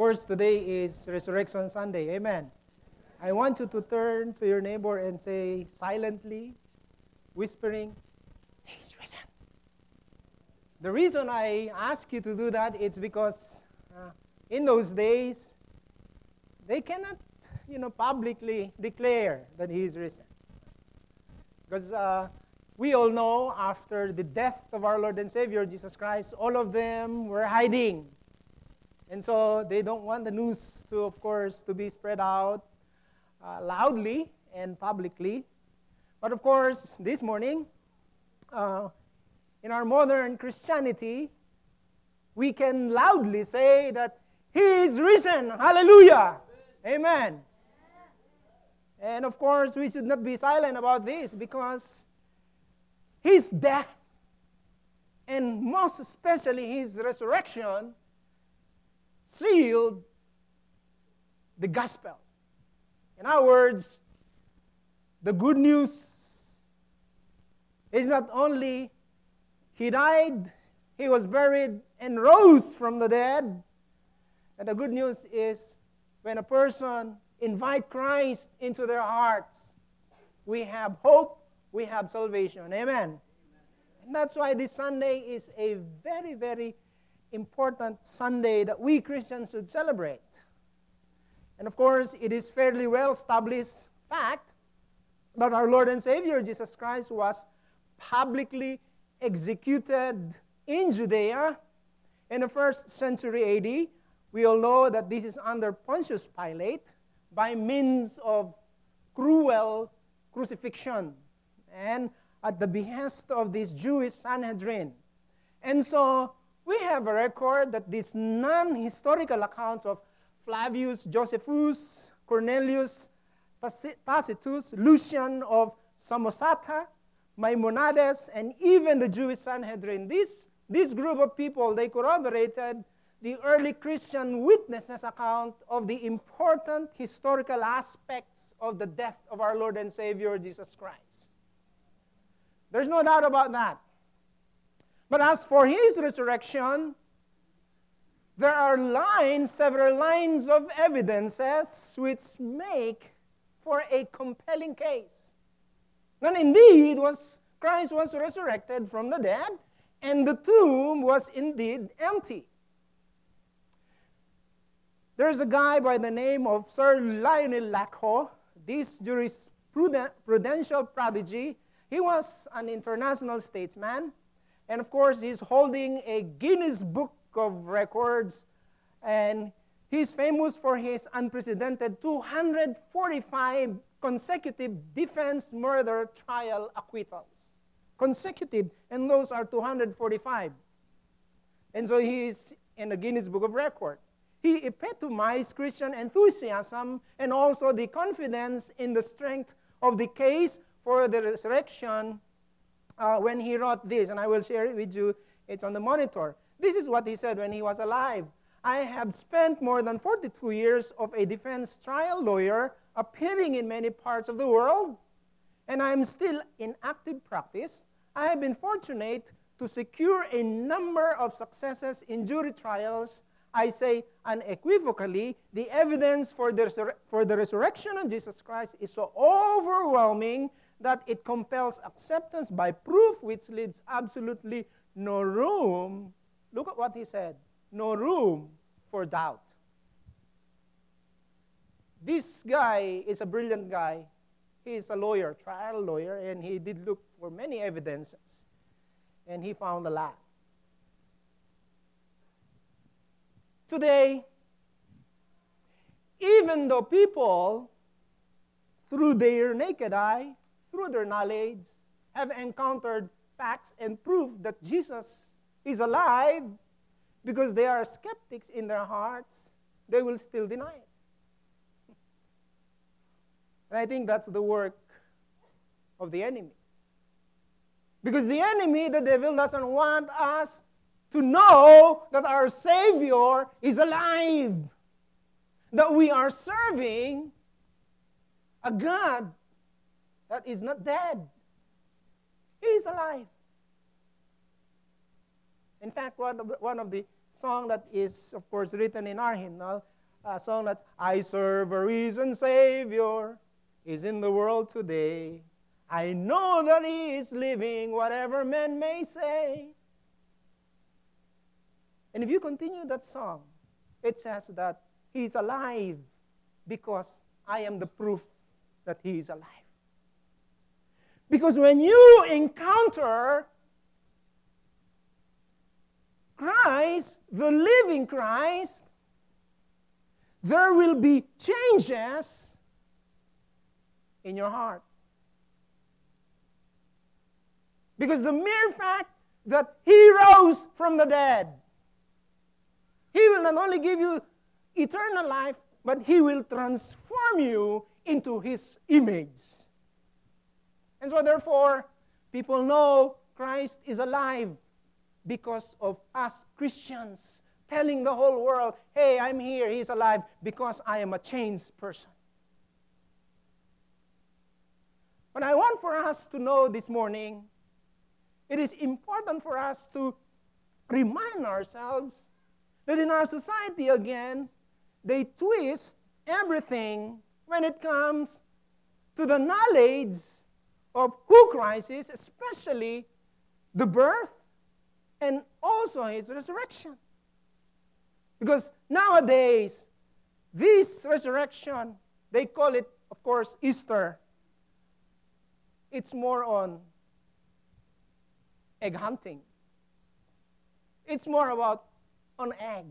course, today is Resurrection Sunday. Amen. I want you to turn to your neighbor and say silently, whispering, He's risen. The reason I ask you to do that is because uh, in those days, they cannot, you know, publicly declare that he is risen. Because uh, we all know after the death of our Lord and Savior Jesus Christ, all of them were hiding. And so they don't want the news to, of course, to be spread out uh, loudly and publicly. But of course, this morning, uh, in our modern Christianity, we can loudly say that He is risen. Hallelujah. Amen. And of course, we should not be silent about this because His death and most especially His resurrection sealed the gospel. In other words, the good news is not only he died, he was buried, and rose from the dead. And the good news is when a person invite Christ into their hearts, we have hope, we have salvation. Amen. And that's why this Sunday is a very, very important Sunday that we Christians should celebrate. And of course, it is fairly well established fact that our Lord and Savior Jesus Christ was publicly executed in Judea in the first century AD. We all know that this is under Pontius Pilate by means of cruel crucifixion and at the behest of this Jewish Sanhedrin. And so we have a record that these non historical accounts of Flavius Josephus, Cornelius Tacitus, Lucian of Samosata, Maimonides, and even the Jewish Sanhedrin. This, this group of people, they corroborated the early Christian witnesses' account of the important historical aspects of the death of our Lord and Savior Jesus Christ. There's no doubt about that. But as for his resurrection, there are lines, several lines of evidences which make for a compelling case. And indeed, was Christ was resurrected from the dead, and the tomb was indeed empty. There's a guy by the name of Sir Lionel Luckhoo, this jurisprudential prodigy. He was an international statesman, and of course, he's holding a Guinness Book of Records, and he's famous for his unprecedented 245 consecutive defense murder trial acquittals. Consecutive, and those are 245. And so he is in the Guinness Book of Records. He epitomized Christian enthusiasm and also the confidence in the strength of the case for the resurrection uh, when he wrote this, and I will share it with you. It's on the monitor. This is what he said when he was alive. I have spent more than 42 years of a defense trial lawyer appearing in many parts of the world, and I am still in active practice. I have been fortunate to secure a number of successes in jury trials I say unequivocally, the evidence for the, for the resurrection of Jesus Christ is so overwhelming that it compels acceptance by proof, which leaves absolutely no room. Look at what he said no room for doubt. This guy is a brilliant guy. He is a lawyer, trial lawyer, and he did look for many evidences. And he found a lot. today, even though people, through their naked eye, through their knowledge, have encountered facts and proof that Jesus is alive, because they are skeptics in their hearts, they will still deny it. And I think that's the work of the enemy. Because the enemy, the devil, doesn't want us to know that our Savior is alive, that we are serving a God that is not dead. He is alive. In fact, one of the, one of the song that is, of course, written in our hymnal, a song that I serve a risen Savior is in the world today. I know that He is living, whatever men may say. And if you continue that song, it says that He is alive because I am the proof that He is alive. Because when you encounter Christ, the living Christ, there will be changes in your heart. Because the mere fact that He rose from the dead, He will not only give you eternal life, but He will transform you into His image. And so, therefore, people know Christ is alive because of us Christians telling the whole world, hey, I'm here, He's alive, because I am a changed person. But I want for us to know this morning, it is important for us to remind ourselves that in our society again, they twist everything when it comes to the knowledge of who Christ is, especially the birth and also his resurrection. Because nowadays, this resurrection, they call it, of course, Easter. It's more on egg hunting. It's more about on eggs.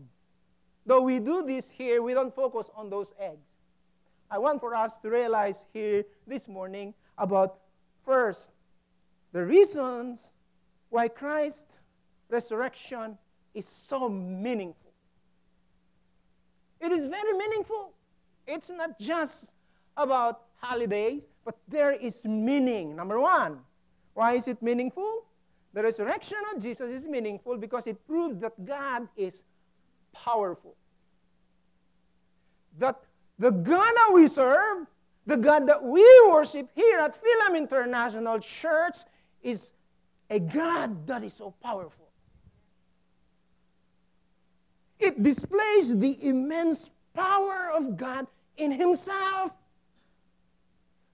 Though we do this here, we don't focus on those eggs. I want for us to realize here this morning about first the reasons why Christ's resurrection is so meaningful. It is very meaningful. It's not just about holidays, but there is meaning. Number one, why is it meaningful? The resurrection of Jesus is meaningful because it proves that God is powerful. That the God we serve, the God that we worship here at Philam International Church, is a God that is so powerful. It displays the immense power of God in Himself.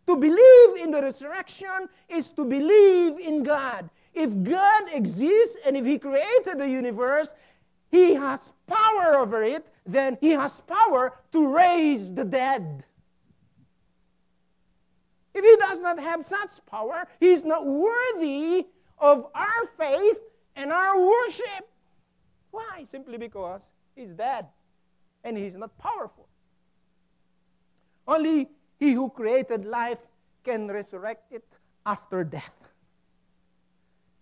To believe in the resurrection is to believe in God. If God exists and if He created the universe, He has power over it, then He has power to raise the dead. If He does not have such power, He is not worthy of our faith and our worship. Why? Simply because He's dead and He's not powerful. Only He who created life can resurrect it after death.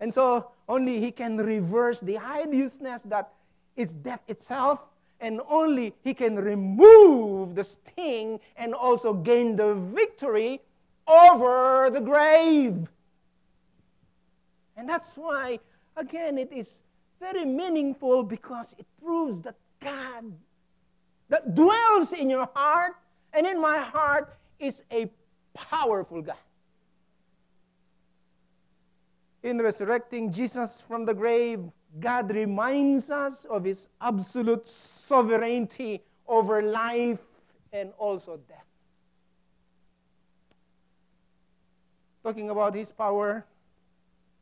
And so only He can reverse the hideousness that is death itself, and only He can remove the sting and also gain the victory over the grave. And that's why, again, it is very meaningful because it proves that God that dwells in your heart and in my heart is a powerful God. In resurrecting Jesus from the grave, God reminds us of his absolute sovereignty over life and also death. Talking about his power,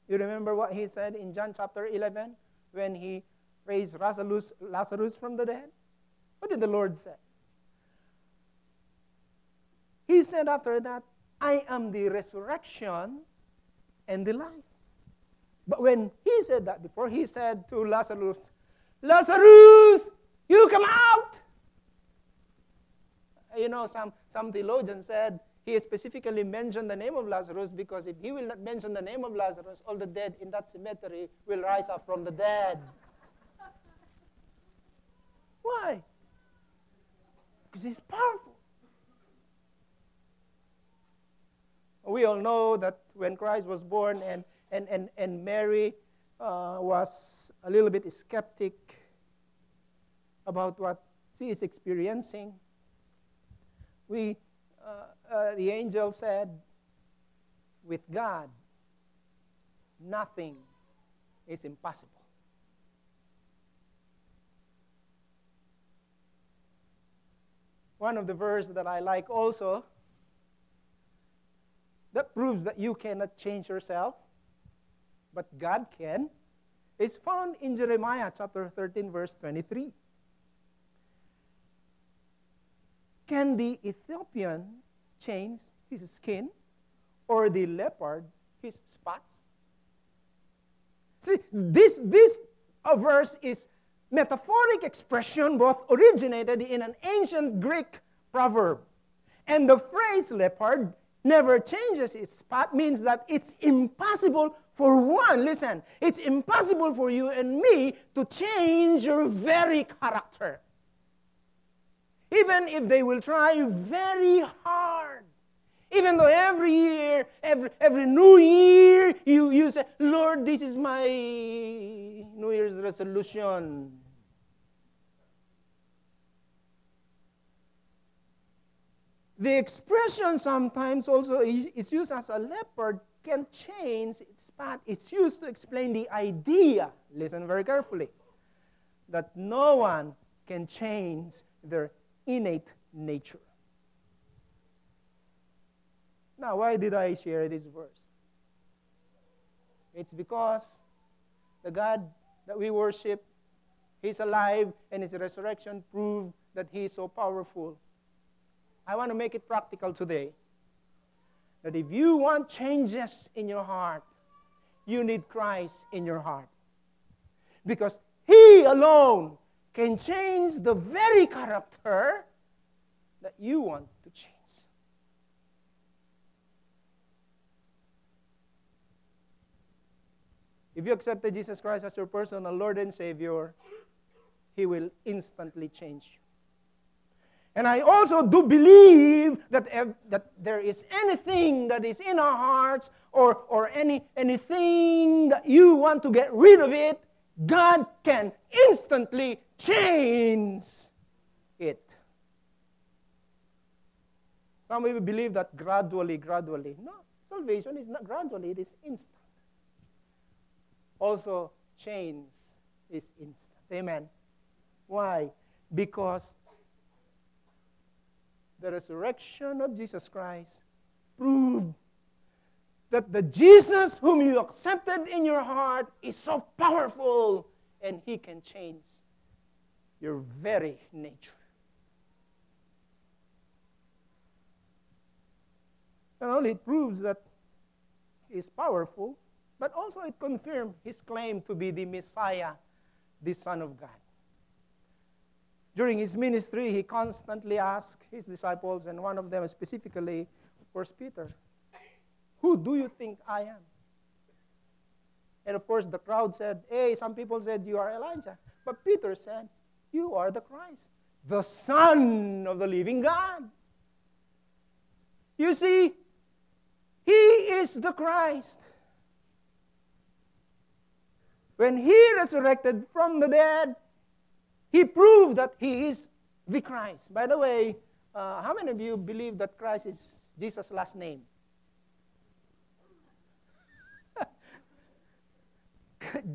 you remember what he said in John chapter 11 when he raised Lazarus, Lazarus from the dead? What did the Lord say? He said after that, I am the resurrection and the life. But when he said that before, he said to Lazarus, Lazarus, you come out. You know, some, some theologians said he specifically mentioned the name of Lazarus because if he will not mention the name of Lazarus, all the dead in that cemetery will rise up from the dead. Why? Because he's powerful. We all know that when Christ was born and, and, and, and Mary uh, was a little bit skeptic about what she is experiencing, we, uh, uh, the angel said, with God, nothing is impossible. One of the verses that I like also that proves that you cannot change yourself, but God can, is found in Jeremiah chapter 13, verse 23. Can the Ethiopian change his skin or the leopard his spots? See, this, this verse is metaphoric expression both originated in an ancient Greek proverb. And the phrase leopard never changes its spot means that it's impossible for one, listen, it's impossible for you and me to change your very character. Even if they will try very hard. Even though every year, every, every new year, you, you say, Lord, this is my New Year's resolution. The expression sometimes also is used as a leopard can change its path. It's used to explain the idea, listen very carefully, that no one can change their innate nature. Now, why did I share this verse? It's because the God that we worship, He's alive, and His resurrection proved that He is so powerful I want to make it practical today. That if you want changes in your heart, you need Christ in your heart. Because He alone can change the very character that you want to change. If you accepted Jesus Christ as your personal Lord and Savior, He will instantly change you. And I also do believe that, that there is anything that is in our hearts or, or any, anything that you want to get rid of it, God can instantly change it. Some people believe that gradually, gradually. No, salvation is not gradually, it is instant. Also, change is instant. Amen. Why? Because the resurrection of Jesus Christ proved that the Jesus whom you accepted in your heart is so powerful and he can change your very nature. Not only it proves that he is powerful, but also it confirms his claim to be the Messiah, the Son of God. During his ministry, he constantly asked his disciples, and one of them specifically, of course, Peter, Who do you think I am? And of course, the crowd said, Hey, some people said you are Elijah. But Peter said, You are the Christ, the Son of the living God. You see, He is the Christ. When He resurrected from the dead, he proved that he is the Christ. By the way, uh, how many of you believe that Christ is Jesus' last name?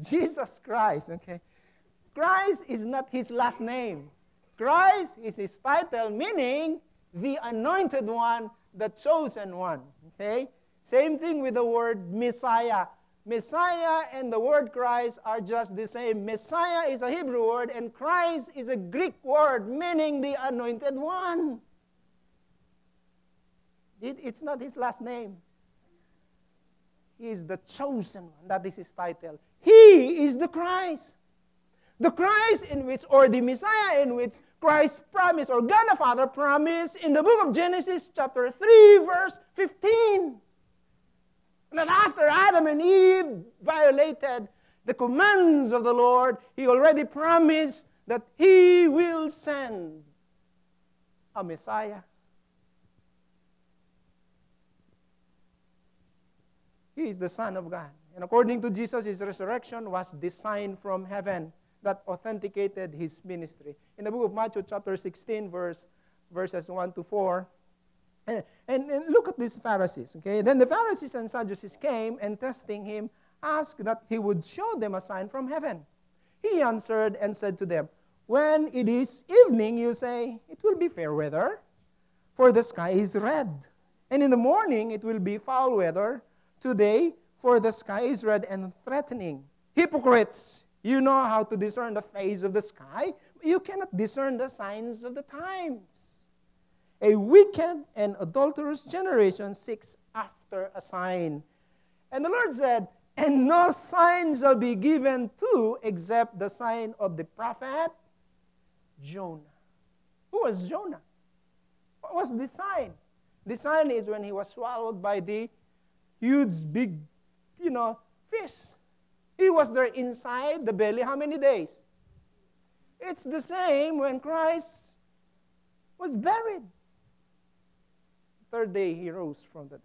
Jesus Christ, okay? Christ is not his last name. Christ is his title, meaning the anointed one, the chosen one, okay? Same thing with the word Messiah. Messiah and the word Christ are just the same. Messiah is a Hebrew word, and Christ is a Greek word, meaning the anointed one. It, it's not his last name. He is the chosen one. That is his title. He is the Christ. The Christ in which, or the Messiah in which Christ promised, or God the Father promised in the book of Genesis, chapter 3, verse 15. That after Adam and Eve violated the commands of the Lord, He already promised that He will send a Messiah. He is the Son of God. And according to Jesus, His resurrection was designed from heaven that authenticated His ministry. In the book of Matthew, chapter 16, verse, verses 1 to 4, and, and, and, look at these Pharisees, okay? Then the Pharisees and Sadducees came and testing him, asked that he would show them a sign from heaven. He answered and said to them, when it is evening, you say, It will be fair weather, for the sky is red. And in the morning, it will be foul weather. Today, for the sky is red and threatening. Hypocrites, you know how to discern the phase of the sky, you cannot discern the signs of the times. A wicked and adulterous generation seeks after a sign. And the Lord said, And no sign shall be given to except the sign of the prophet Jonah. Who was Jonah? What was the sign? The sign is when he was swallowed by the huge, big, you know, fish. He was there inside the belly how many days? It's the same when Christ was buried. Third day he rose from the dead.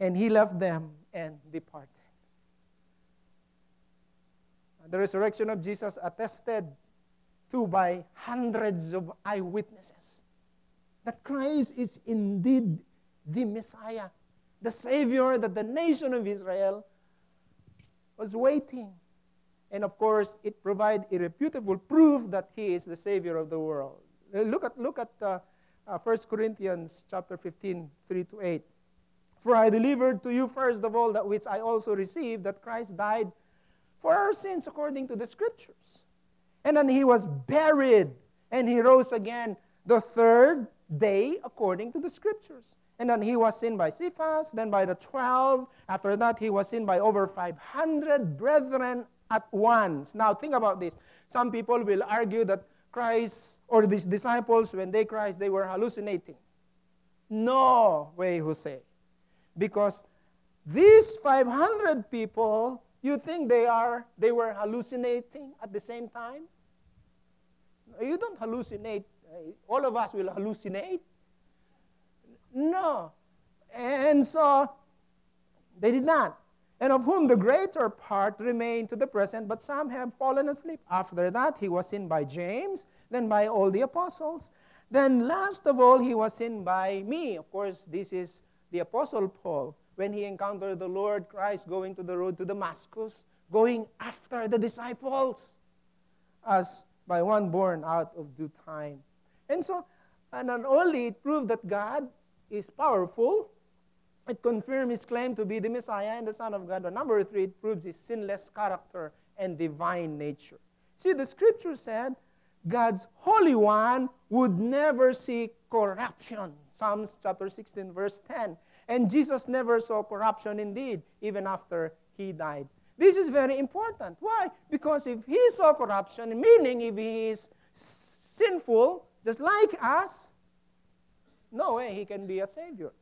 And he left them and departed. The resurrection of Jesus attested to by hundreds of eyewitnesses that Christ is indeed the Messiah, the Savior that the nation of Israel was waiting. And of course, it provides irrefutable proof that he is the Savior of the world. Look at, look at uh, uh, 1 Corinthians chapter 15, 3 to 8. For I delivered to you first of all that which I also received, that Christ died for our sins according to the Scriptures. And then he was buried, and he rose again the third day according to the Scriptures. And then he was seen by Cephas, then by the twelve. After that, he was seen by over 500 brethren at once. Now, think about this. Some people will argue that Christ or these disciples, when they cried, they were hallucinating. No way, Jose. Because these 500 people, you think they are they were hallucinating at the same time? You don't hallucinate. All of us will hallucinate. No. And so they did not. And of whom the greater part remain to the present, but some have fallen asleep. After that, he was seen by James, then by all the apostles. Then, last of all, he was seen by me. Of course, this is the Apostle Paul when he encountered the Lord Christ going to the road to Damascus, going after the disciples as by one born out of due time. And so, and not only it proved that God is powerful, it confirms his claim to be the Messiah and the Son of God. But number three, it proves his sinless character and divine nature. See, the scripture said God's Holy One would never see corruption. Psalms chapter 16, verse 10. And Jesus never saw corruption indeed, even after he died. This is very important. Why? Because if he saw corruption, meaning if he is sinful, just like us, no way he can be a savior.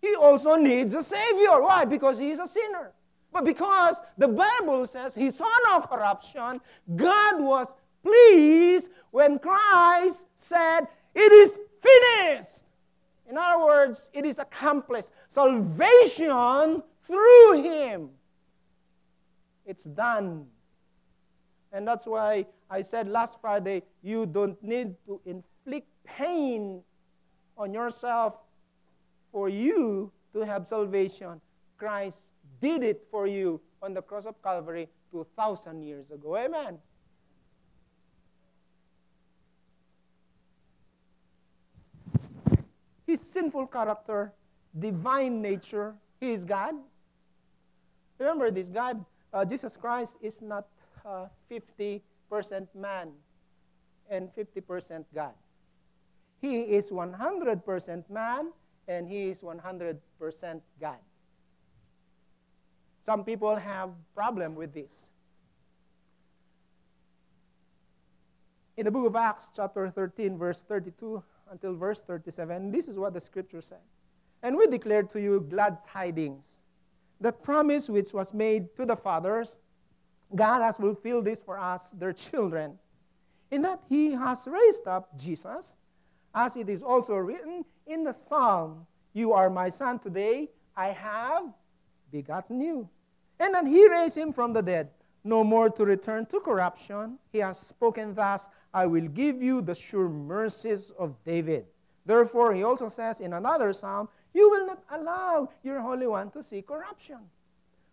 He also needs a savior. Why? Because he is a sinner. But because the Bible says he saw no corruption, God was pleased when Christ said, It is finished. In other words, it is accomplished. Salvation through him. It's done. And that's why I said last Friday you don't need to inflict pain on yourself for you to have salvation. Christ did it for you on the cross of Calvary 2,000 years ago. Amen. his sinful character, divine nature. He is God. Remember this God, uh, Jesus Christ, is not uh, 50% man and 50% God. He is 100% man and he is 100% God. Some people have problem with this. In the book of Acts, chapter 13, verse 32, until verse 37. This is what the scripture said. And we declare to you glad tidings. That promise which was made to the fathers, God has fulfilled this for us, their children, in that He has raised up Jesus, as it is also written in the psalm You are my son today, I have begotten you. And then He raised him from the dead no more to return to corruption. He has spoken thus I will give you the sure mercies of David. Therefore, he also says in another psalm, You will not allow your Holy One to see corruption.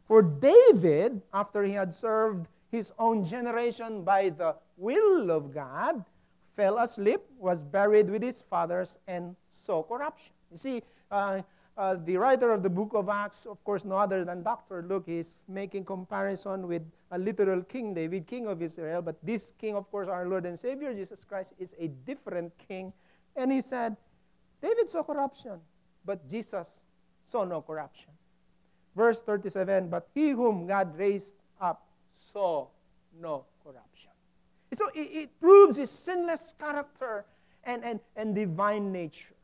For David, after he had served his own generation by the will of God, fell asleep, was buried with his fathers, and saw corruption. You see, uh, uh, the writer of the book of Acts, of course, no other than Dr. Luke, is making comparison with a literal King David, king of Israel. But this king, of course, our Lord and Savior Jesus Christ, is a different king. And he said, David saw corruption, but Jesus saw no corruption. Verse 37 But he whom God raised up saw no corruption. So it, it proves his sinless character and, and, and divine nature.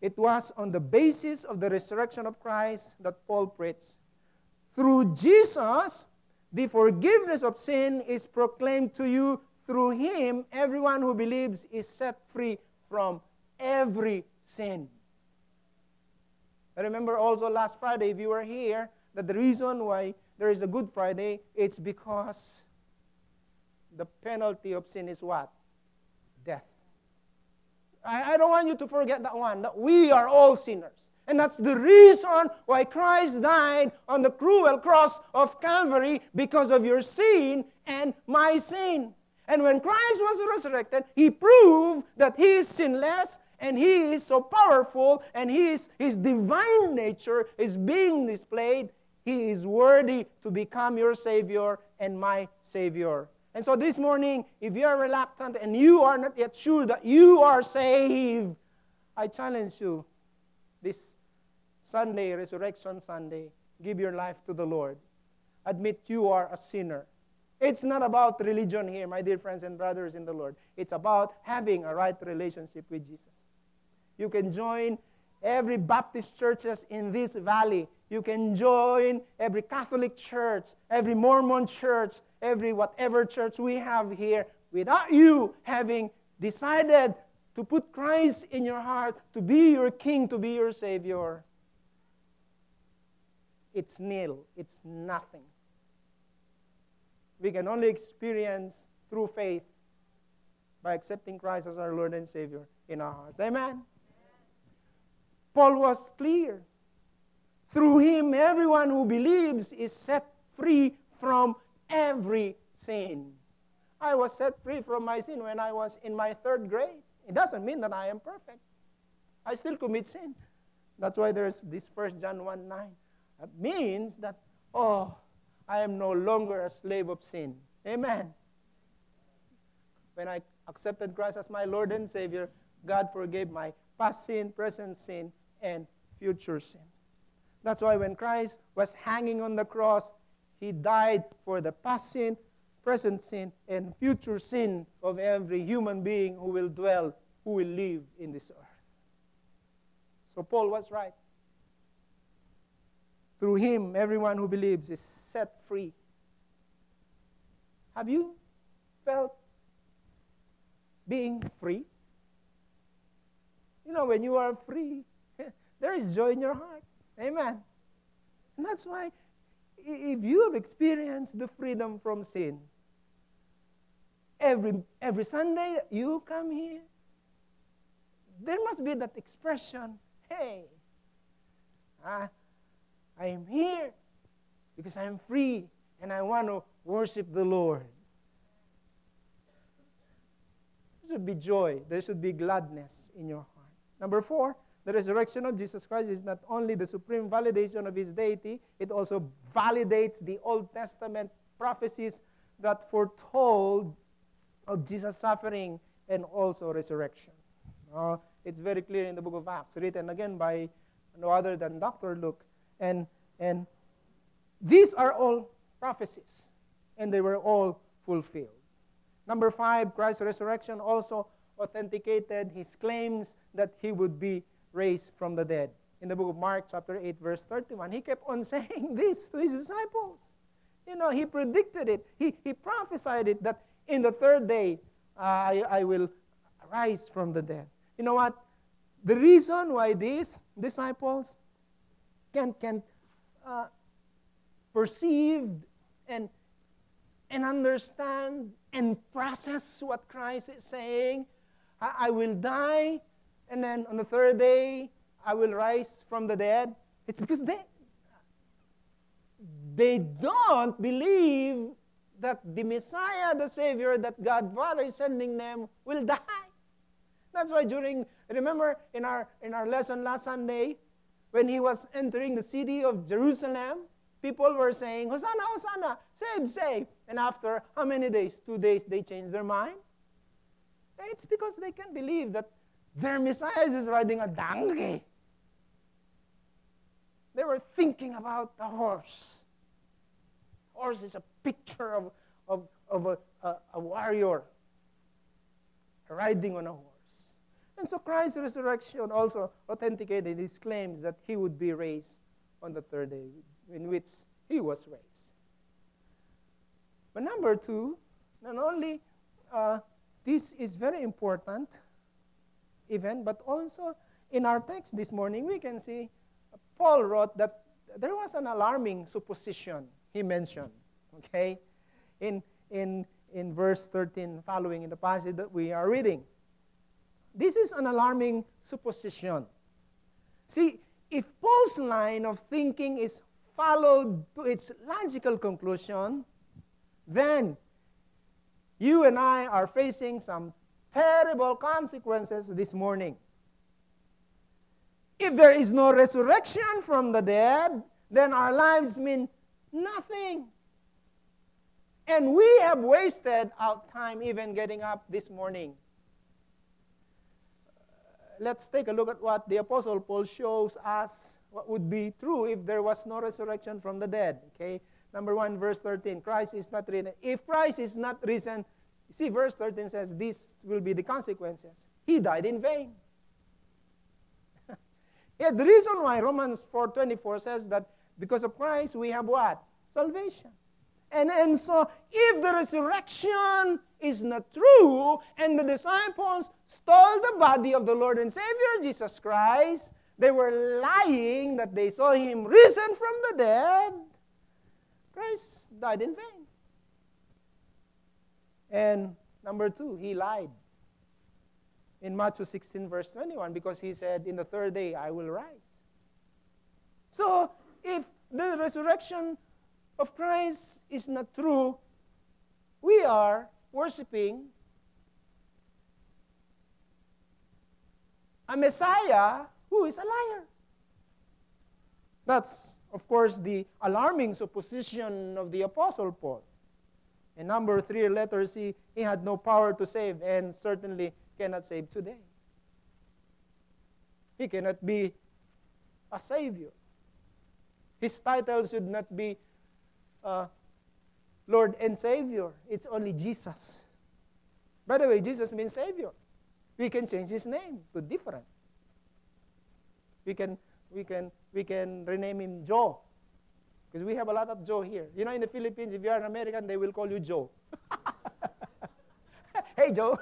It was on the basis of the resurrection of Christ that Paul preached. Through Jesus, the forgiveness of sin is proclaimed to you. Through him, everyone who believes is set free from every sin. I remember also last Friday, if you were here, that the reason why there is a Good Friday, it's because the penalty of sin is what? Death. I, I don't want you to forget that one, that we are all sinners. And that's the reason why Christ died on the cruel cross of Calvary because of your sin and my sin. And when Christ was resurrected, he proved that he is sinless and he is so powerful and his, his divine nature is being displayed. He is worthy to become your Savior and my Savior. And so this morning, if you are reluctant and you are not yet sure that you are saved, I challenge you this Sunday, Resurrection Sunday, give your life to the Lord. Admit you are a sinner. It's not about religion here, my dear friends and brothers in the Lord. It's about having a right relationship with Jesus. You can join every Baptist churches in this valley. You can join every Catholic church, every Mormon church, every whatever church we have here without you having decided to put Christ in your heart, to be your king, to be your savior. It's nil, it's nothing. We can only experience through faith by accepting Christ as our Lord and Savior in our hearts. Amen. Paul was clear. Through him, everyone who believes is set free from every sin. I was set free from my sin when I was in my third grade. It doesn't mean that I am perfect. I still commit sin. That's why there's this First John 1 9. It means that, oh, I am no longer a slave of sin. Amen. When I accepted Christ as my Lord and Savior, God forgave my past sin, present sin, and future sin. That's why when Christ was hanging on the cross, he died for the past sin, present sin, and future sin of every human being who will dwell, who will live in this earth. So Paul was right. Through him, everyone who believes is set free. Have you felt being free? You know, when you are free, there is joy in your heart. Amen. And that's why if you have experienced the freedom from sin, every, every Sunday you come here, there must be that expression hey, I, I am here because I am free and I want to worship the Lord. There should be joy, there should be gladness in your heart. Number four, the resurrection of Jesus Christ is not only the supreme validation of his deity, it also validates the Old Testament prophecies that foretold of Jesus' suffering and also resurrection. Uh, it's very clear in the book of Acts, written again by no other than Dr. Luke. And, and these are all prophecies, and they were all fulfilled. Number five, Christ's resurrection also authenticated his claims that he would be raised from the dead. In the book of Mark, chapter 8, verse 31, he kept on saying this to his disciples. You know, he predicted it, he, he prophesied it that in the third day uh, I, I will rise from the dead. You know what? The reason why these disciples can, can uh, perceive and, and understand and process what Christ is saying, I, I will die and then on the third day I will rise from the dead. It's because they, they don't believe that the Messiah, the Savior that God Father is sending them will die. That's why during, remember in our, in our lesson last Sunday, when he was entering the city of Jerusalem, people were saying, Hosanna, Hosanna, save, save. And after how many days? Two days, they changed their mind. It's because they can't believe that their Messiah is riding a donkey. They were thinking about the horse. Horse is a picture of, of, of a, a, a warrior riding on a horse. And so Christ's resurrection also authenticated his claims that he would be raised on the third day, in which he was raised. But number two, not only uh, this is very important event, but also in our text this morning, we can see Paul wrote that there was an alarming supposition he mentioned. Okay? In, in, in verse 13, following in the passage that we are reading. This is an alarming supposition. See, if Paul's line of thinking is followed to its logical conclusion, then you and I are facing some terrible consequences this morning. If there is no resurrection from the dead, then our lives mean nothing. And we have wasted our time even getting up this morning. let's take a look at what the Apostle Paul shows us what would be true if there was no resurrection from the dead. Okay? Number 1, verse 13. Christ is not risen. If Christ is not risen, see, verse 13 says, This will be the consequences. He died in vain. yeah, the reason why Romans 4.24 says that because of Christ we have what? Salvation. And, and so, if the resurrection is not true, and the disciples stole the body of the Lord and Savior Jesus Christ, they were lying that they saw him risen from the dead. Christ died in vain. And number two, he lied. In Matthew 16, verse 21, because he said, In the third day I will rise. So, if the resurrection of Christ is not true, we are worshiping a Messiah who is a liar. That's, of course, the alarming supposition of the Apostle Paul. In number three, letter C, he had no power to save and certainly cannot save today. He cannot be a savior. His title should not be uh, Lord and Savior. It's only Jesus. By the way, Jesus means Savior. We can change his name to different. We can, we can, we can rename him Joe. Because we have a lot of Joe here. You know, in the Philippines, if you are an American, they will call you Joe. hey, Joe.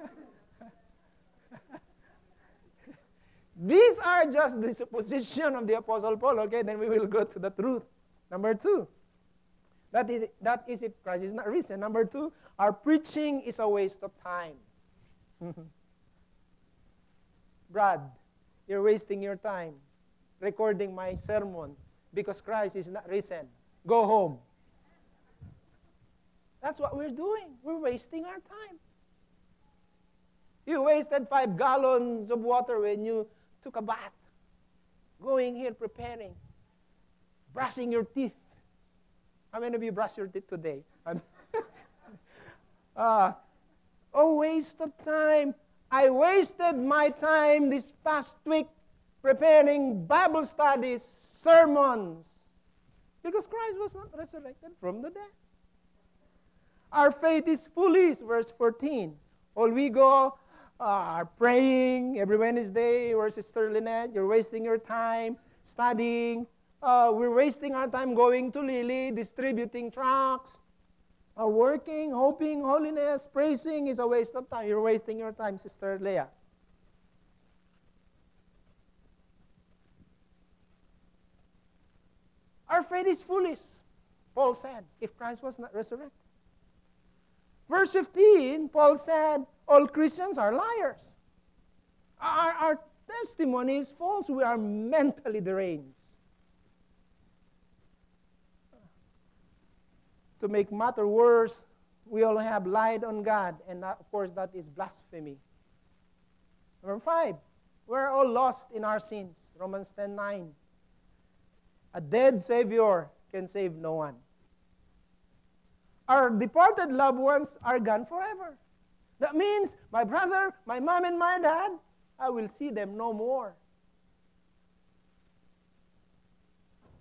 These are just the supposition of the Apostle Paul. Okay, then we will go to the truth. Number two, that is, that is if Christ is not risen. Number two, our preaching is a waste of time. Brad, you're wasting your time recording my sermon because Christ is not risen. Go home. That's what we're doing. We're wasting our time. You wasted five gallons of water when you took a bath, going here preparing, brushing your teeth. How many of you brush your teeth today? uh, oh, waste of time. I wasted my time this past week preparing Bible studies, sermons, because Christ was not resurrected from the dead. Our faith is foolish, verse 14. All we go are praying every Wednesday, or Sister Lynette, you're wasting your time studying. Uh, we're wasting our time going to Lily, distributing tracts, uh, working, hoping, holiness, praising is a waste of time. You're wasting your time, Sister Leah. Our faith is foolish, Paul said, if Christ was not resurrected. Verse 15, Paul said, All Christians are liars. Our, our testimony is false. We are mentally deranged. To make matter worse, we all have lied on God, and that, of course, that is blasphemy. Number five, we're all lost in our sins. Romans 10 9. A dead Savior can save no one. Our departed loved ones are gone forever. That means my brother, my mom, and my dad, I will see them no more.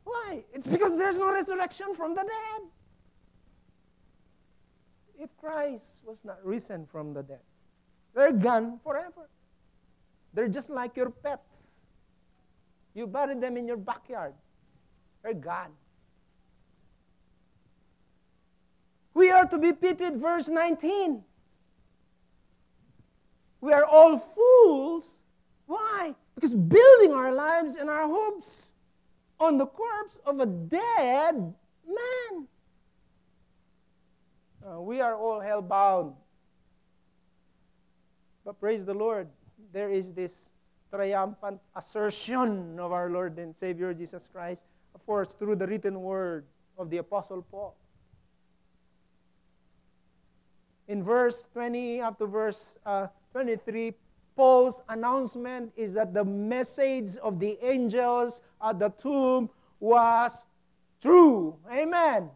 Why? It's because there's no resurrection from the dead. If Christ was not risen from the dead, they're gone forever. They're just like your pets. You bury them in your backyard, they're gone. We are to be pitied, verse 19. We are all fools. Why? Because building our lives and our hopes on the corpse of a dead man. Uh, we are all hell bound. But praise the Lord, there is this triumphant assertion of our Lord and Savior Jesus Christ, of course, through the written word of the Apostle Paul. In verse 20 up to verse uh, 23, Paul's announcement is that the message of the angels at the tomb was true. Amen.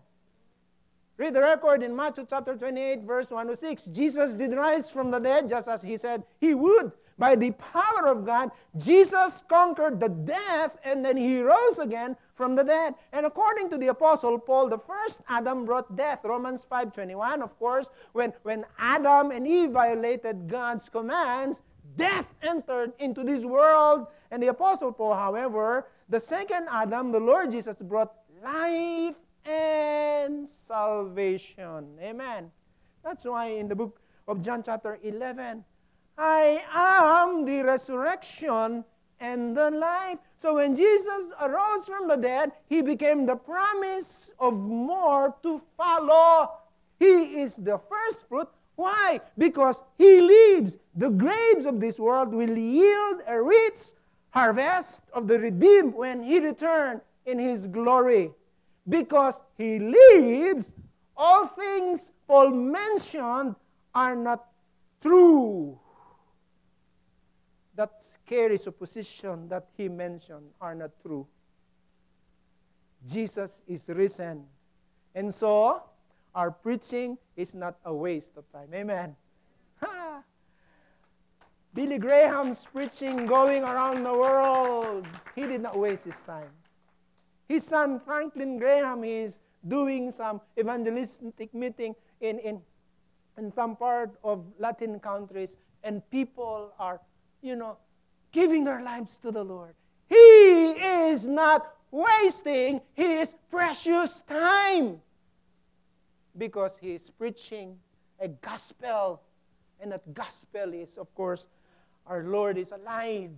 Read the record in Matthew chapter 28, verse 1 to 6. Jesus did rise from the dead just as he said he would. By the power of God, Jesus conquered the death and then he rose again from the dead. And according to the apostle Paul, the first Adam brought death. Romans 5:21, of course, when, when Adam and Eve violated God's commands, death entered into this world. And the apostle Paul, however, the second Adam, the Lord Jesus brought life and salvation. Amen. That's why in the book of John chapter 11, I am the resurrection and the life. So when Jesus arose from the dead, he became the promise of more to follow. He is the first fruit. Why? Because he lives. The graves of this world will yield a rich harvest of the redeemed when he returns in his glory. Because he lives, all things Paul mentioned are not true that scary supposition that he mentioned are not true. Jesus is risen. And so, our preaching is not a waste of time. Amen. Billy Graham's preaching going around the world, he did not waste his time. His son, Franklin Graham, is doing some evangelistic meeting in, in, in some part of Latin countries, and people are you know, giving their lives to the Lord. He is not wasting his precious time because he is preaching a gospel. And that gospel is, of course, our Lord is alive,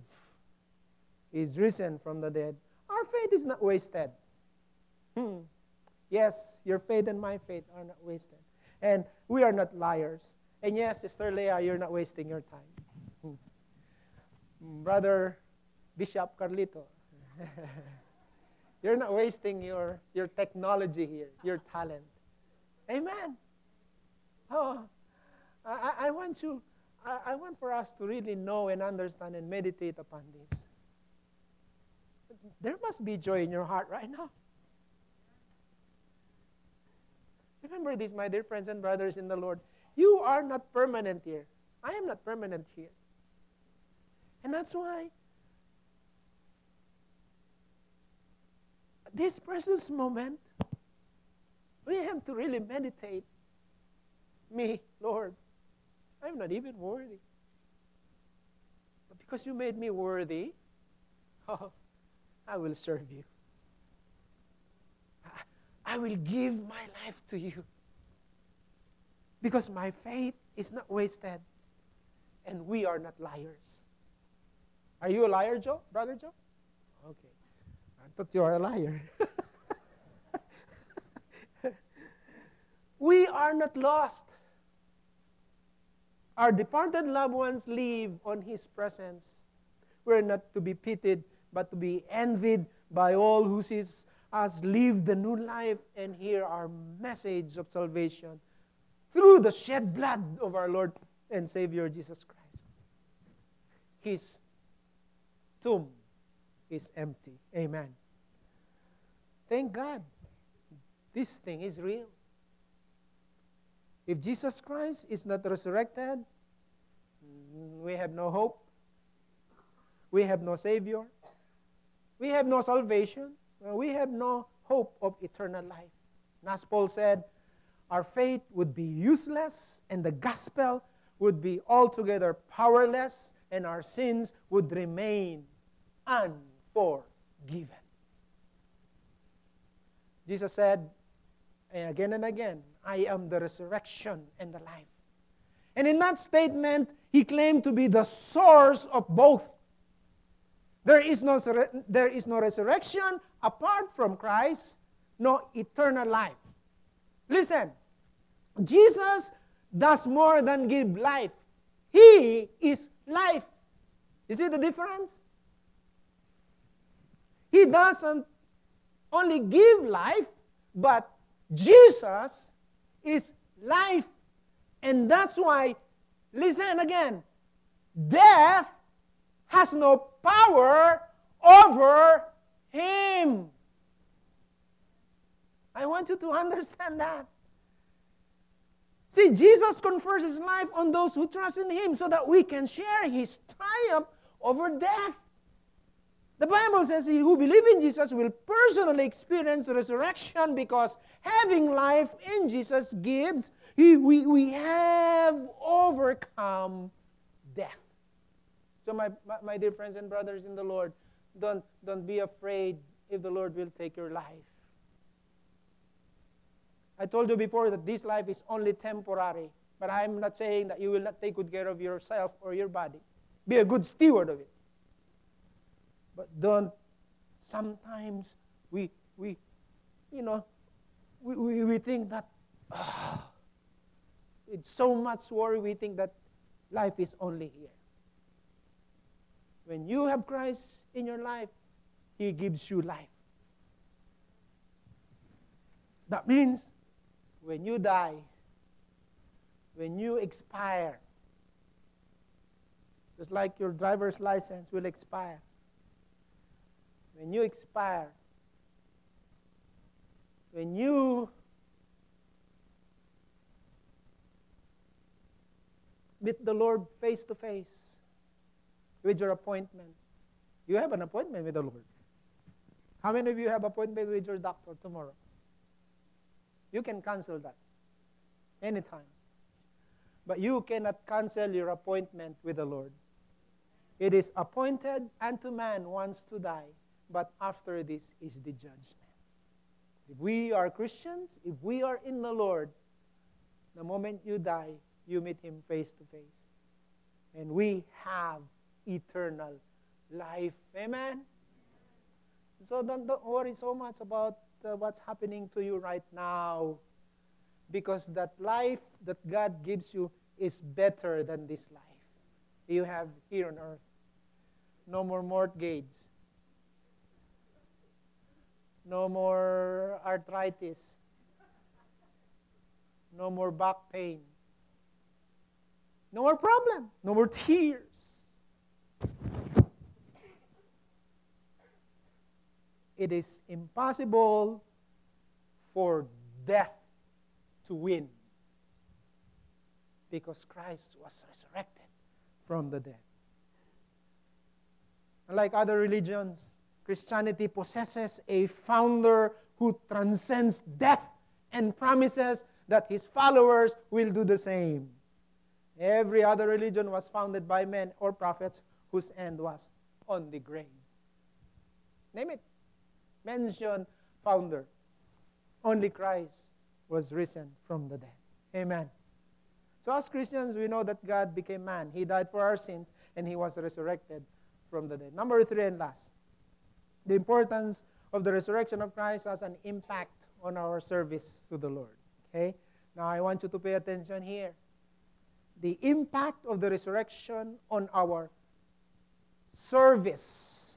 he is risen from the dead. Our faith is not wasted. Hmm. Yes, your faith and my faith are not wasted. And we are not liars. And yes, Sister Leah, you're not wasting your time. Brother Bishop Carlito. You're not wasting your, your technology here, your talent. Amen. Oh, I, I want you, I, I want for us to really know and understand and meditate upon this. There must be joy in your heart right now. Remember this, my dear friends and brothers in the Lord. You are not permanent here. I am not permanent here. And that's why this precious moment, we have to really meditate. Me, Lord, I'm not even worthy. But because you made me worthy, oh, I will serve you. I will give my life to you. Because my faith is not wasted, and we are not liars. Are you a liar, Joe? Brother Joe? Okay. I thought you were a liar. we are not lost. Our departed loved ones live on His presence. We're not to be pitied, but to be envied by all who sees us live the new life and hear our message of salvation through the shed blood of our Lord and Savior Jesus Christ. His tomb is empty. Amen. Thank God. This thing is real. If Jesus Christ is not resurrected, we have no hope. We have no Savior. We have no salvation. Uh, we have no hope of eternal life. And as Paul said, our faith would be useless and the gospel would be altogether powerless and our sins would remain unforgiven. Jesus said and again and again, I am the resurrection and the life. And in that statement, he claimed to be the source of both. There is no, there is no resurrection apart from Christ, no eternal life. Listen, Jesus does more than give life, He is life. You see the difference? He doesn't only give life, but Jesus is life. And that's why, listen again, death has no power over him. I want you to understand that. See, Jesus confers his life on those who trust in him so that we can share his triumph over death. The Bible says he who believes in Jesus will personally experience resurrection because having life in Jesus gives, he, we, we have overcome death. So, my, my, my dear friends and brothers in the Lord, don't, don't be afraid if the Lord will take your life. I told you before that this life is only temporary, but I'm not saying that you will not take good care of yourself or your body. Be a good steward of it. But don't, sometimes we, we you know, we, we, we think that, oh, it's so much worry, we think that life is only here. When you have Christ in your life, He gives you life. That means when you die, when you expire, just like your driver's license will expire, when you expire, when you meet the Lord face to face with your appointment, you have an appointment with the Lord. How many of you have appointment with your doctor tomorrow? You can cancel that anytime. But you cannot cancel your appointment with the Lord. It is appointed unto man once to die, but after this is the judgment. If we are Christians, if we are in the Lord, the moment you die, you meet Him face to face. And we have eternal life. Amen? So don't, don't worry so much about uh, what's happening to you right now. Because that life that God gives you is better than this life you have here on earth. No more mortgage. No more arthritis. No more back pain. No more problem. No more tears. It is impossible for death to win because Christ was resurrected from the dead. Unlike other religions, Christianity possesses a founder who transcends death and promises that his followers will do the same. Every other religion was founded by men or prophets whose end was on the grave. Name it mention founder. Only Christ was risen from the dead. Amen. So, as Christians, we know that God became man. He died for our sins, and he was resurrected from the dead. Number three and last, the importance of the resurrection of Christ has an impact on our service to the Lord. Okay? Now, I want you to pay attention here. The impact of the resurrection on our service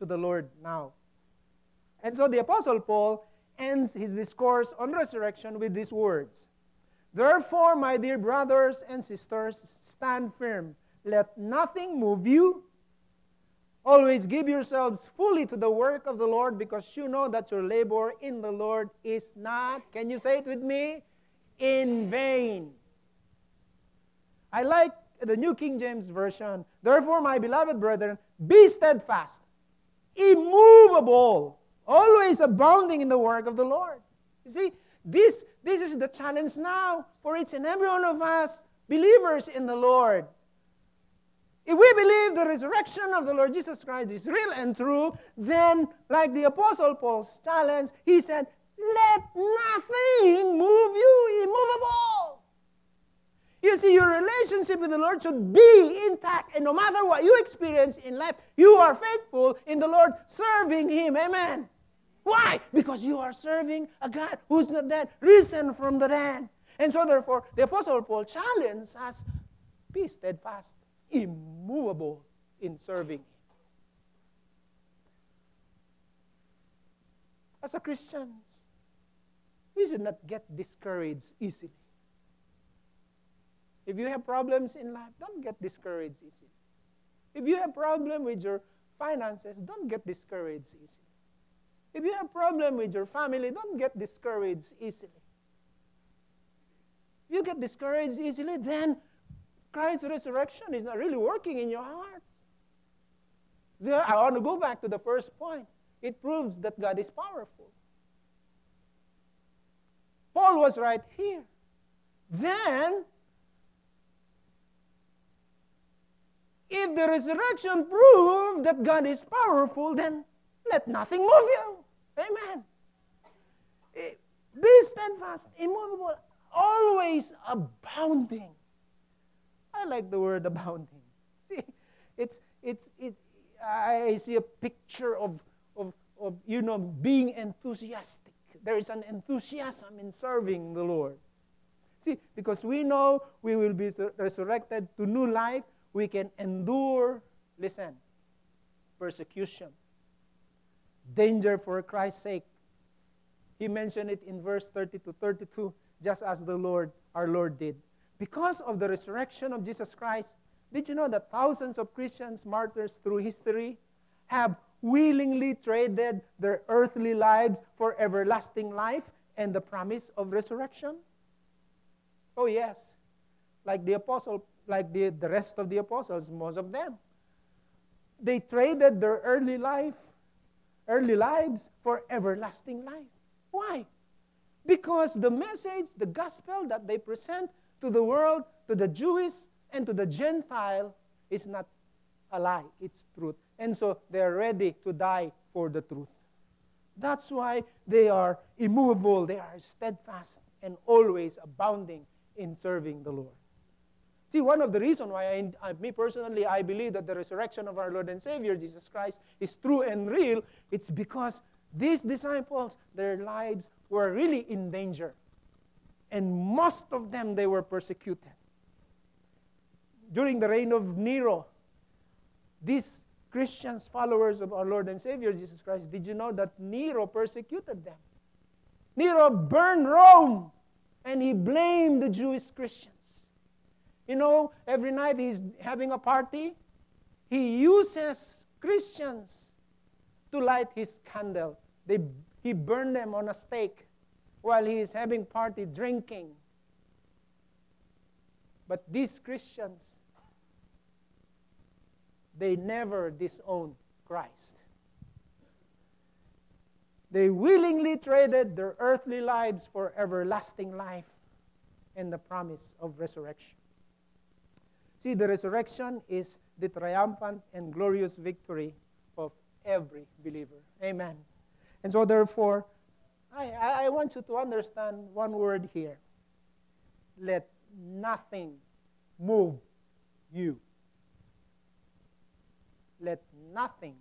to the Lord now. And so the Apostle Paul ends his discourse on resurrection with these words Therefore, my dear brothers and sisters, stand firm. Let nothing move you. Always give yourselves fully to the work of the Lord because you know that your labor in the Lord is not, can you say it with me? In vain. I like the New King James Version. Therefore, my beloved brethren, be steadfast, immovable, always abounding in the work of the Lord. You see, this, this is the challenge now for each and every one of us, believers in the Lord. If we believe the resurrection of the Lord Jesus Christ is real and true, then, like the Apostle Paul's challenge, he said, Let nothing move you, immovable. You see, your relationship with the Lord should be intact, and no matter what you experience in life, you are faithful in the Lord, serving Him. Amen. Why? Because you are serving a God who's not dead, risen from the dead. And so, therefore, the Apostle Paul challenges us be steadfast, immovable in serving Him. As a Christians, we should not get discouraged easily. If you have problems in life, don't get discouraged easily. If you have problem with your finances, don't get discouraged easily. If you have problem with your family, don't get discouraged easily. If you get discouraged easily, then Christ's resurrection is not really working in your heart. So I want to go back to the first point. It proves that God is powerful. Paul was right here. Then, if the resurrection proved that God is powerful, then let nothing move you. Amen. Eh, be steadfast, immovable, always abounding. I like the word abounding. See, it's, it's, it, I see a picture of, of, of, you know, being enthusiastic. There is an enthusiasm in serving the Lord. See, because we know we will be resurrected to new life, we can endure, listen, persecution danger for Christ's sake. He mentioned it in verse 30 to 32, just as the Lord, our Lord, did. Because of the resurrection of Jesus Christ, did you know that thousands of Christians, martyrs through history, have willingly traded their earthly lives for everlasting life and the promise of resurrection? Oh, yes. Like the apostle, like the, the rest of the apostles, most of them. They traded their early life early lives for everlasting life. Why? Because the message, the gospel that they present to the world, to the Jewish and to the Gentile, is not a lie, it's truth. And so they are ready to die for the truth. That's why they are immovable, they are steadfast, and always abounding in serving the Lord. See, one of the reasons why, I, I, me personally, I believe that the resurrection of our Lord and Savior Jesus Christ is true and real, it's because these disciples, their lives were really in danger. And most of them, they were persecuted. During the reign of Nero, these Christians, followers of our Lord and Savior Jesus Christ, did you know that Nero persecuted them? Nero burned Rome, and he blamed the Jewish Christians. You know, every night he's having a party. He uses Christians to light his candle. They, he burned them on a stake while he is having party drinking. But these Christians, they never disowned Christ. They willingly traded their earthly lives for everlasting life and the promise of resurrection. See, the resurrection is the triumphant and glorious victory of every believer. Amen. And so, therefore, I, I want you to understand one word here. Let nothing move you. Let nothing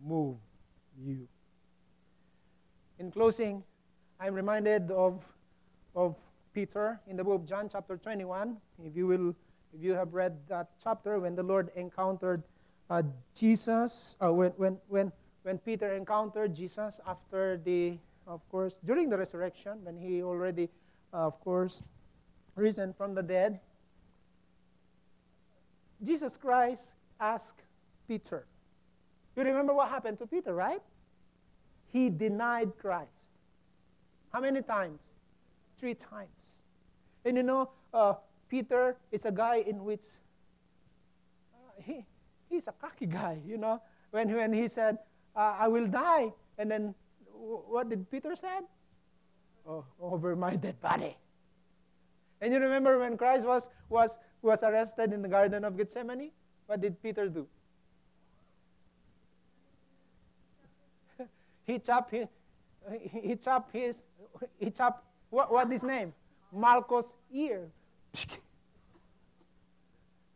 move you. In closing, I'm reminded of, of Peter in the book of John, chapter 21. If you will if you have read that chapter, when the Lord encountered uh, Jesus, uh, when, when, when, when Peter encountered Jesus after the, of course, during the resurrection, when he already, uh, of course, risen from the dead, Jesus Christ asked Peter. You remember what happened to Peter, right? He denied Christ. How many times? Three times. And you know, uh, Peter is a guy in which uh, he, he's a cocky guy, you know. When, when he said, uh, I will die, and then what did Peter said? Oh, over my dead body. And you remember when Christ was, was, was arrested in the Garden of Gethsemane? What did Peter do? he chopped his, he chopped his, he chopped, what, what his name? Malchus' ear.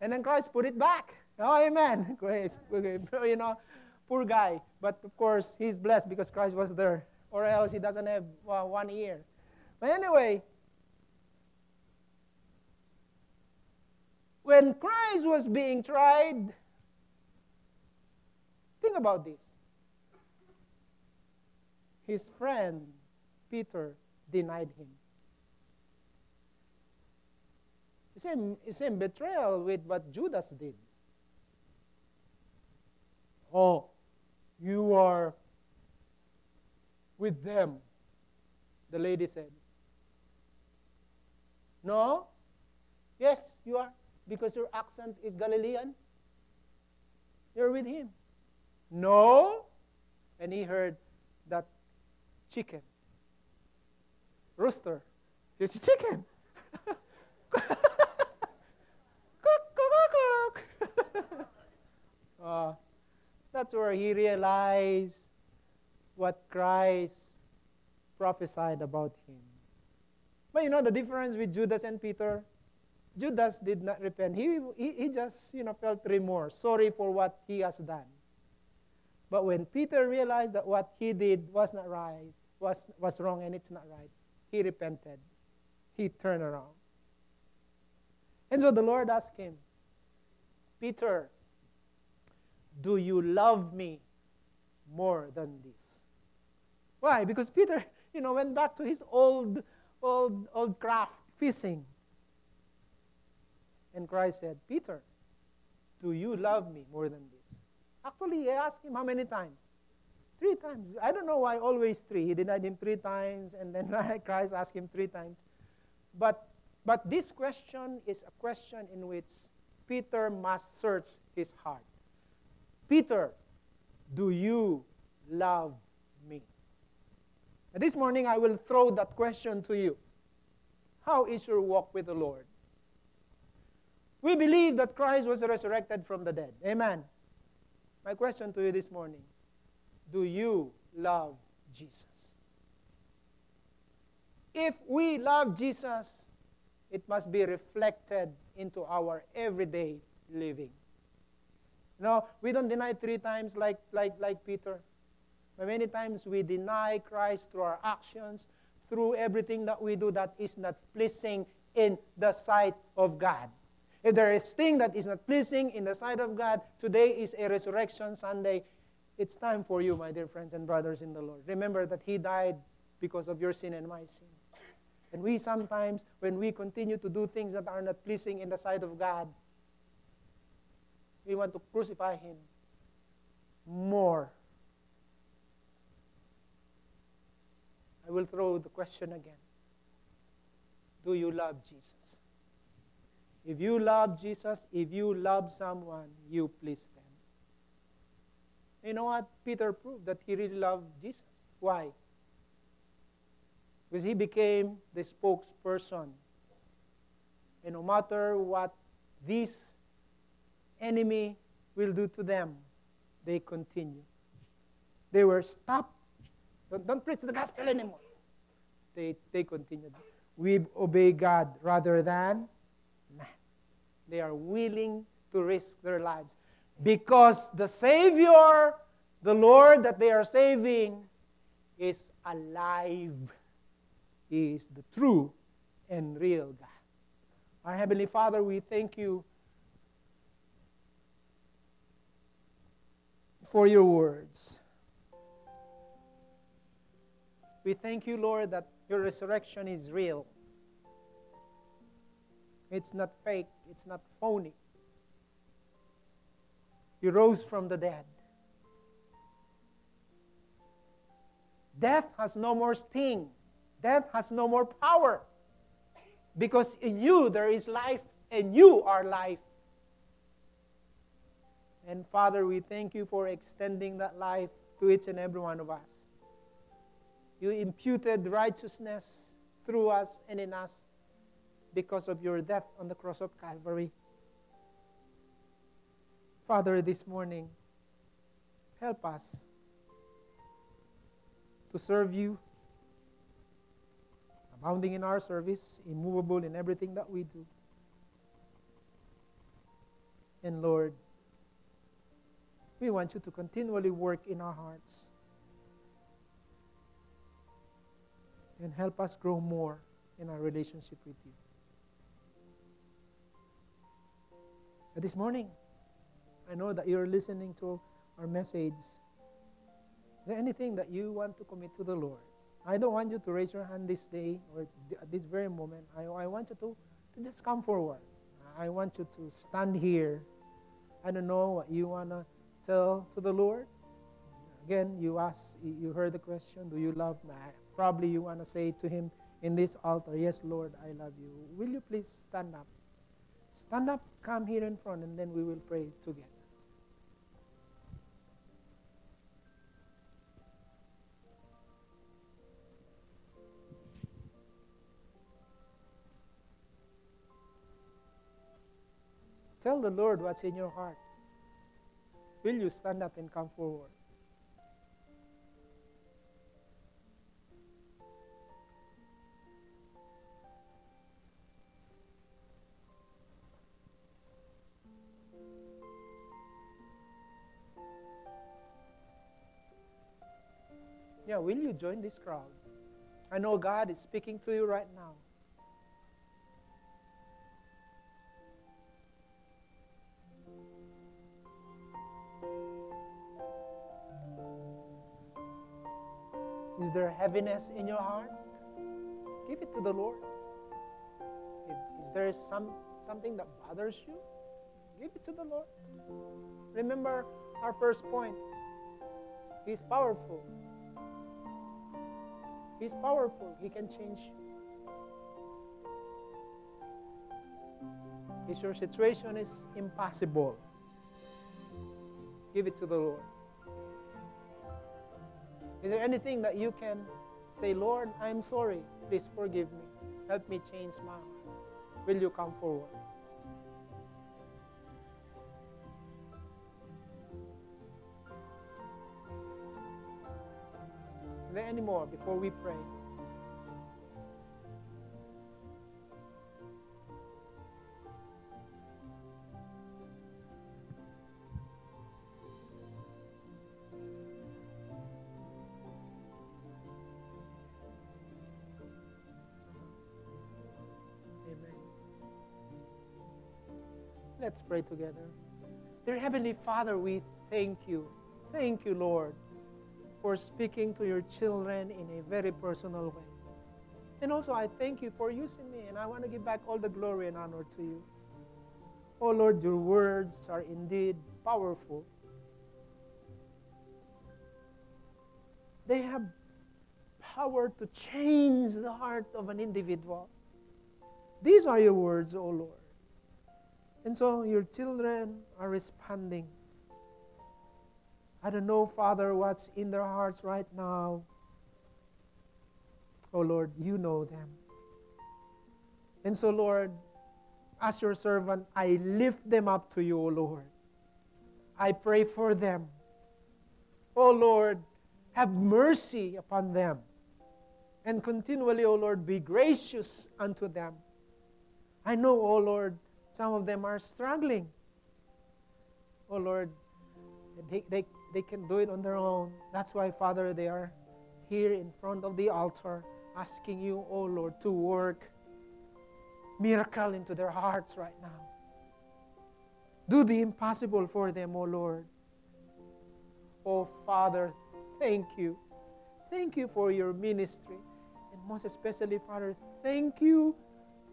and then Christ put it back. Oh, amen. you know, poor guy. But of course, he's blessed because Christ was there. Or else he doesn't have uh, one ear. But anyway, when Christ was being tried, think about this. His friend, Peter, denied him. Same, betrayal with what Judas did. Oh, you are with them, the lady said. No? Yes, you are because your accent is Galilean? You're with him. No. And he heard that chicken. Rooster. It's a chicken. uh, that's where he realized what Christ prophesied about him. But you know the difference with Judas and Peter? Judas did not repent. He, he, he just, you know, felt remorse, sorry for what he has done. But when Peter realized that what he did was not right, was, was wrong and it's not right, he repented. He turned around. And so the Lord asked him, Peter, do you love me more than this? Why? Because Peter, you know, went back to his old, old, old craft, fishing. And Christ said, Peter, do you love me more than this? Actually, he asked him how many times? Three times. I don't know why always three. He denied him three times, and then Christ asked him three times. But, but this question is a question in which Peter must search his heart. Peter, do you love me? And this morning, I will throw that question to you. How is your walk with the Lord? We believe that Christ was resurrected from the dead. Amen. My question to you this morning Do you love Jesus? If we love Jesus, it must be reflected into our everyday living. No, we don't deny three times like, like, like Peter. But many times we deny Christ through our actions, through everything that we do that is not pleasing in the sight of God. If there is thing that is not pleasing in the sight of God, today is a resurrection Sunday. It's time for you, my dear friends and brothers in the Lord. Remember that He died because of your sin and my sin. And we sometimes, when we continue to do things that are not pleasing in the sight of God, we want to crucify Him more. I will throw the question again Do you love Jesus? If you love Jesus, if you love someone, you please them. You know what? Peter proved that he really loved Jesus. Why? Because he became the spokesperson. And no matter what this enemy will do to them, they continue. They were stopped. Don't, don't preach the gospel anymore. They, they continued. We obey God rather than man. they are willing to risk their lives because the Savior, the Lord that they are saving, is alive. He is the true and real God. Our Heavenly Father, we thank you for your words. We thank you, Lord, that your resurrection is real. It's not fake, it's not phony. You rose from the dead. Death has no more sting, death has no more power because in you there is life, and you are life. And Father, we thank you for extending that life to each and every one of us. You imputed righteousness through us and in us because of your death on the cross of Calvary. Father, this morning, help us to serve you, abounding in our service, immovable in everything that we do. And Lord, we want you to continually work in our hearts and help us grow more in our relationship with you. But this morning, I know that you're listening to our message. Is there anything that you want to commit to the Lord? I don't want you to raise your hand this day or at this very moment. I, I want you to, to just come forward. I want you to stand here. I don't know what you want to tell to the Lord. Again, you ask, you heard the question, do you love me? Probably you want to say to him in this altar, yes, Lord, I love you. Will you please stand up? Stand up, come here in front, and then we will pray together. Tell the Lord what's in your heart. Will you stand up and come forward? Yeah, will you join this crowd? I know God is speaking to you right now. Is there heaviness in your heart? Give it to the Lord. Is there some, something that bothers you? Give it to the Lord. Remember our first point. He's powerful. He's powerful. He can change you. If your situation is impossible, give it to the Lord. Is there anything that you can say, Lord, I'm sorry. Please forgive me. Help me change my heart. Will you come forward? Is there any more before we pray? Pray together. Dear Heavenly Father, we thank you. Thank you, Lord, for speaking to your children in a very personal way. And also, I thank you for using me, and I want to give back all the glory and honor to you. Oh Lord, your words are indeed powerful. They have power to change the heart of an individual. These are your words, oh Lord. And so your children are responding. I don't know, Father, what's in their hearts right now. Oh Lord, you know them. And so, Lord, as your servant, I lift them up to you, O Lord. I pray for them. Oh Lord, have mercy upon them. And continually, O Lord, be gracious unto them. I know, O Lord, some of them are struggling. Oh Lord, they, they, they can do it on their own. That's why, Father, they are here in front of the altar asking you, oh Lord, to work miracle into their hearts right now. Do the impossible for them, oh Lord. Oh Father, thank you. thank you for your ministry. And most especially, Father, thank you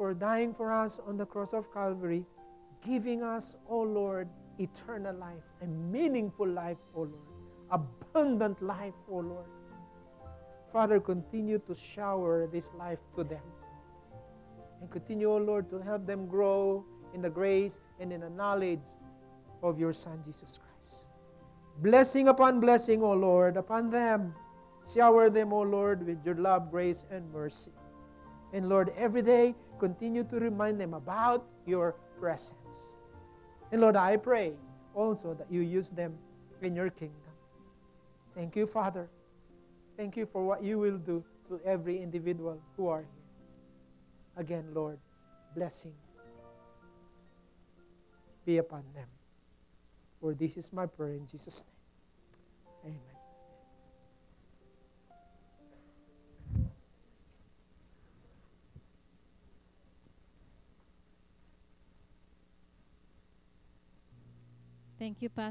for dying for us on the cross of Calvary, giving us, O Lord, eternal life, a meaningful life, O Lord, abundant life, O Lord. Father, continue to shower this life to them. And continue, O Lord, to help them grow in the grace and in the knowledge of your Son, Jesus Christ. Blessing upon blessing, O Lord, upon them. Shower them, O Lord, with your love, grace, and mercy. And Lord, every day, continue to remind them about your presence. And Lord, I pray also that you use them in your kingdom. Thank you, Father. Thank you for what you will do to every individual who are here. Again, Lord, blessing be upon them. For this is my prayer in Jesus' name. Amen. Thank you, Pastor.